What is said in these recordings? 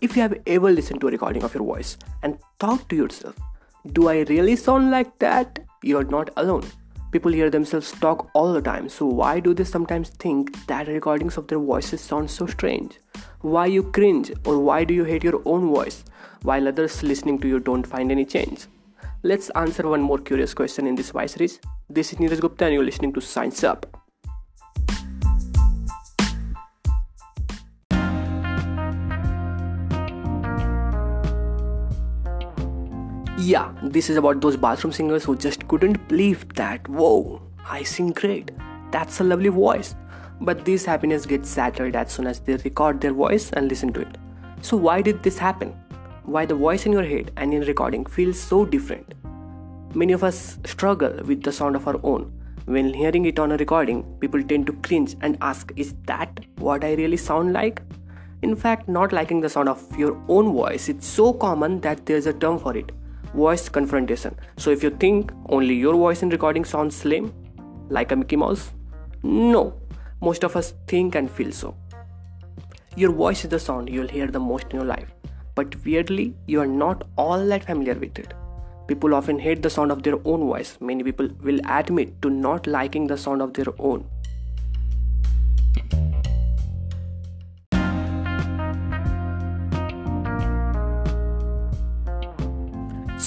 If you have ever listened to a recording of your voice and thought to yourself, do I really sound like that? You're not alone. People hear themselves talk all the time, so why do they sometimes think that recordings of their voices sound so strange? Why you cringe or why do you hate your own voice while others listening to you don't find any change? Let's answer one more curious question in this voice series. This is Neeraj Gupta and you're listening to Science Up. Yeah, this is about those bathroom singers who just couldn't believe that, whoa, I sing great. That's a lovely voice. But this happiness gets shattered as soon as they record their voice and listen to it. So, why did this happen? Why the voice in your head and in recording feels so different? Many of us struggle with the sound of our own. When hearing it on a recording, people tend to cringe and ask, Is that what I really sound like? In fact, not liking the sound of your own voice is so common that there's a term for it voice confrontation. So if you think only your voice in recording sounds lame, like a Mickey Mouse, no, most of us think and feel so. Your voice is the sound you'll hear the most in your life, but weirdly, you are not all that familiar with it. People often hate the sound of their own voice. Many people will admit to not liking the sound of their own.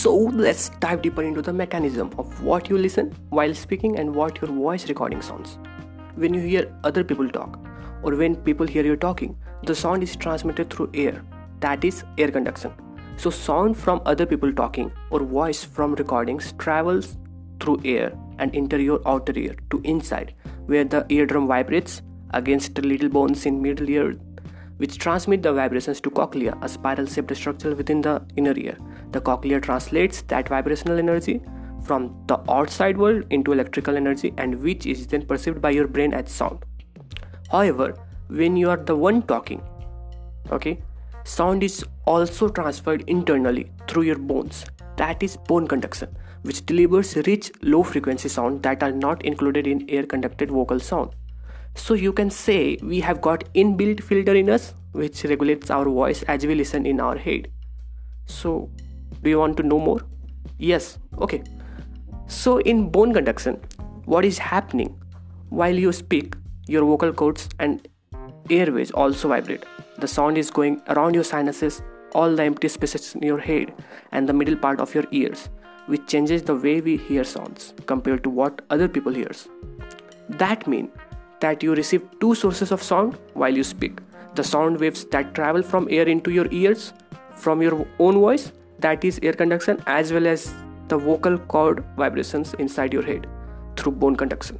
So let's dive deeper into the mechanism of what you listen while speaking and what your voice recording sounds. When you hear other people talk, or when people hear you talking, the sound is transmitted through air, that is, air conduction. So, sound from other people talking or voice from recordings travels through air and enter your outer ear to inside, where the eardrum vibrates against the little bones in middle ear which transmit the vibrations to cochlea, a spiral shaped structure within the inner ear. The cochlea translates that vibrational energy from the outside world into electrical energy and which is then perceived by your brain as sound. However, when you are the one talking, okay, sound is also transferred internally through your bones. That is bone conduction, which delivers rich low frequency sound that are not included in air conducted vocal sound. So you can say we have got inbuilt filter in us which regulates our voice as we listen in our head. So do you want to know more? Yes. Okay. So in bone conduction, what is happening while you speak, your vocal cords and airways also vibrate. The sound is going around your sinuses, all the empty spaces in your head and the middle part of your ears, which changes the way we hear sounds compared to what other people hears. That means that you receive two sources of sound while you speak. The sound waves that travel from air into your ears from your own voice that is air conduction as well as the vocal cord vibrations inside your head through bone conduction.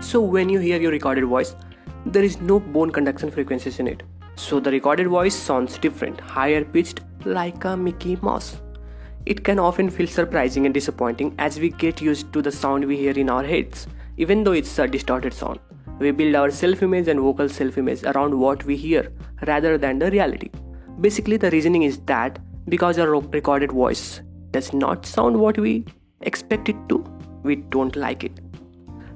So when you hear your recorded voice there is no bone conduction frequencies in it. So the recorded voice sounds different, higher pitched, like a Mickey Mouse. It can often feel surprising and disappointing as we get used to the sound we hear in our heads, even though it's a distorted sound. We build our self image and vocal self image around what we hear rather than the reality. Basically, the reasoning is that because our recorded voice does not sound what we expect it to, we don't like it.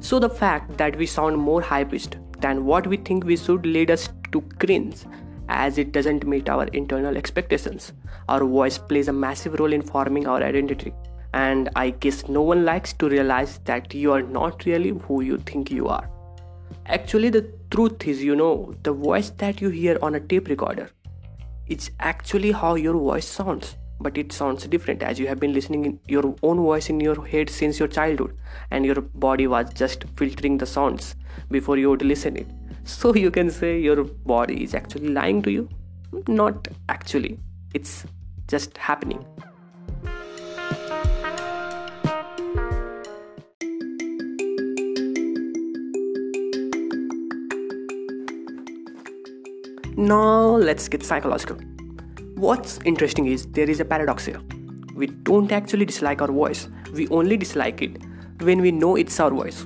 So, the fact that we sound more high pitched than what we think we should lead us to cringe as it doesn't meet our internal expectations. Our voice plays a massive role in forming our identity, and I guess no one likes to realize that you are not really who you think you are. Actually, the truth is, you know, the voice that you hear on a tape recorder it's actually how your voice sounds but it sounds different as you have been listening in your own voice in your head since your childhood and your body was just filtering the sounds before you would listen it so you can say your body is actually lying to you. Not actually. It's just happening. Now let's get psychological. What's interesting is there is a paradox here. We don't actually dislike our voice. We only dislike it when we know it's our voice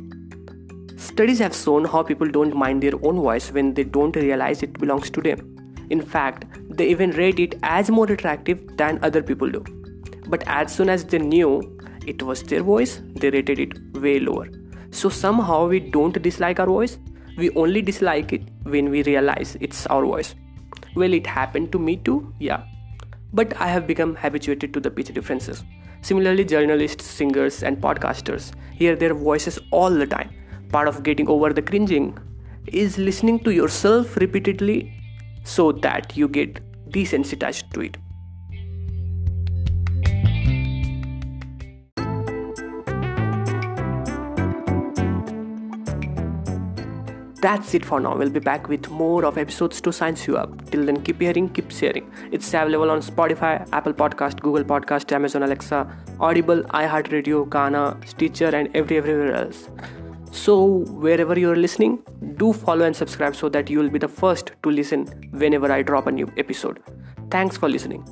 Studies have shown how people don't mind their own voice when they don't realize it belongs to them. In fact, they even rate it as more attractive than other people do. But as soon as they knew it was their voice, they rated it way lower. So somehow we don't dislike our voice, we only dislike it when we realize it's our voice. Well, it happened to me too, yeah. But I have become habituated to the pitch differences. Similarly, journalists, singers, and podcasters hear their voices all the time. Part of getting over the cringing is listening to yourself repeatedly so that you get desensitized to it. That's it for now. We'll be back with more of episodes to science you up. Till then, keep hearing, keep sharing. It's available on Spotify, Apple Podcast, Google Podcast, Amazon Alexa, Audible, iHeartRadio, Gaana, Stitcher, and every everywhere else. So, wherever you're listening, do follow and subscribe so that you will be the first to listen whenever I drop a new episode. Thanks for listening.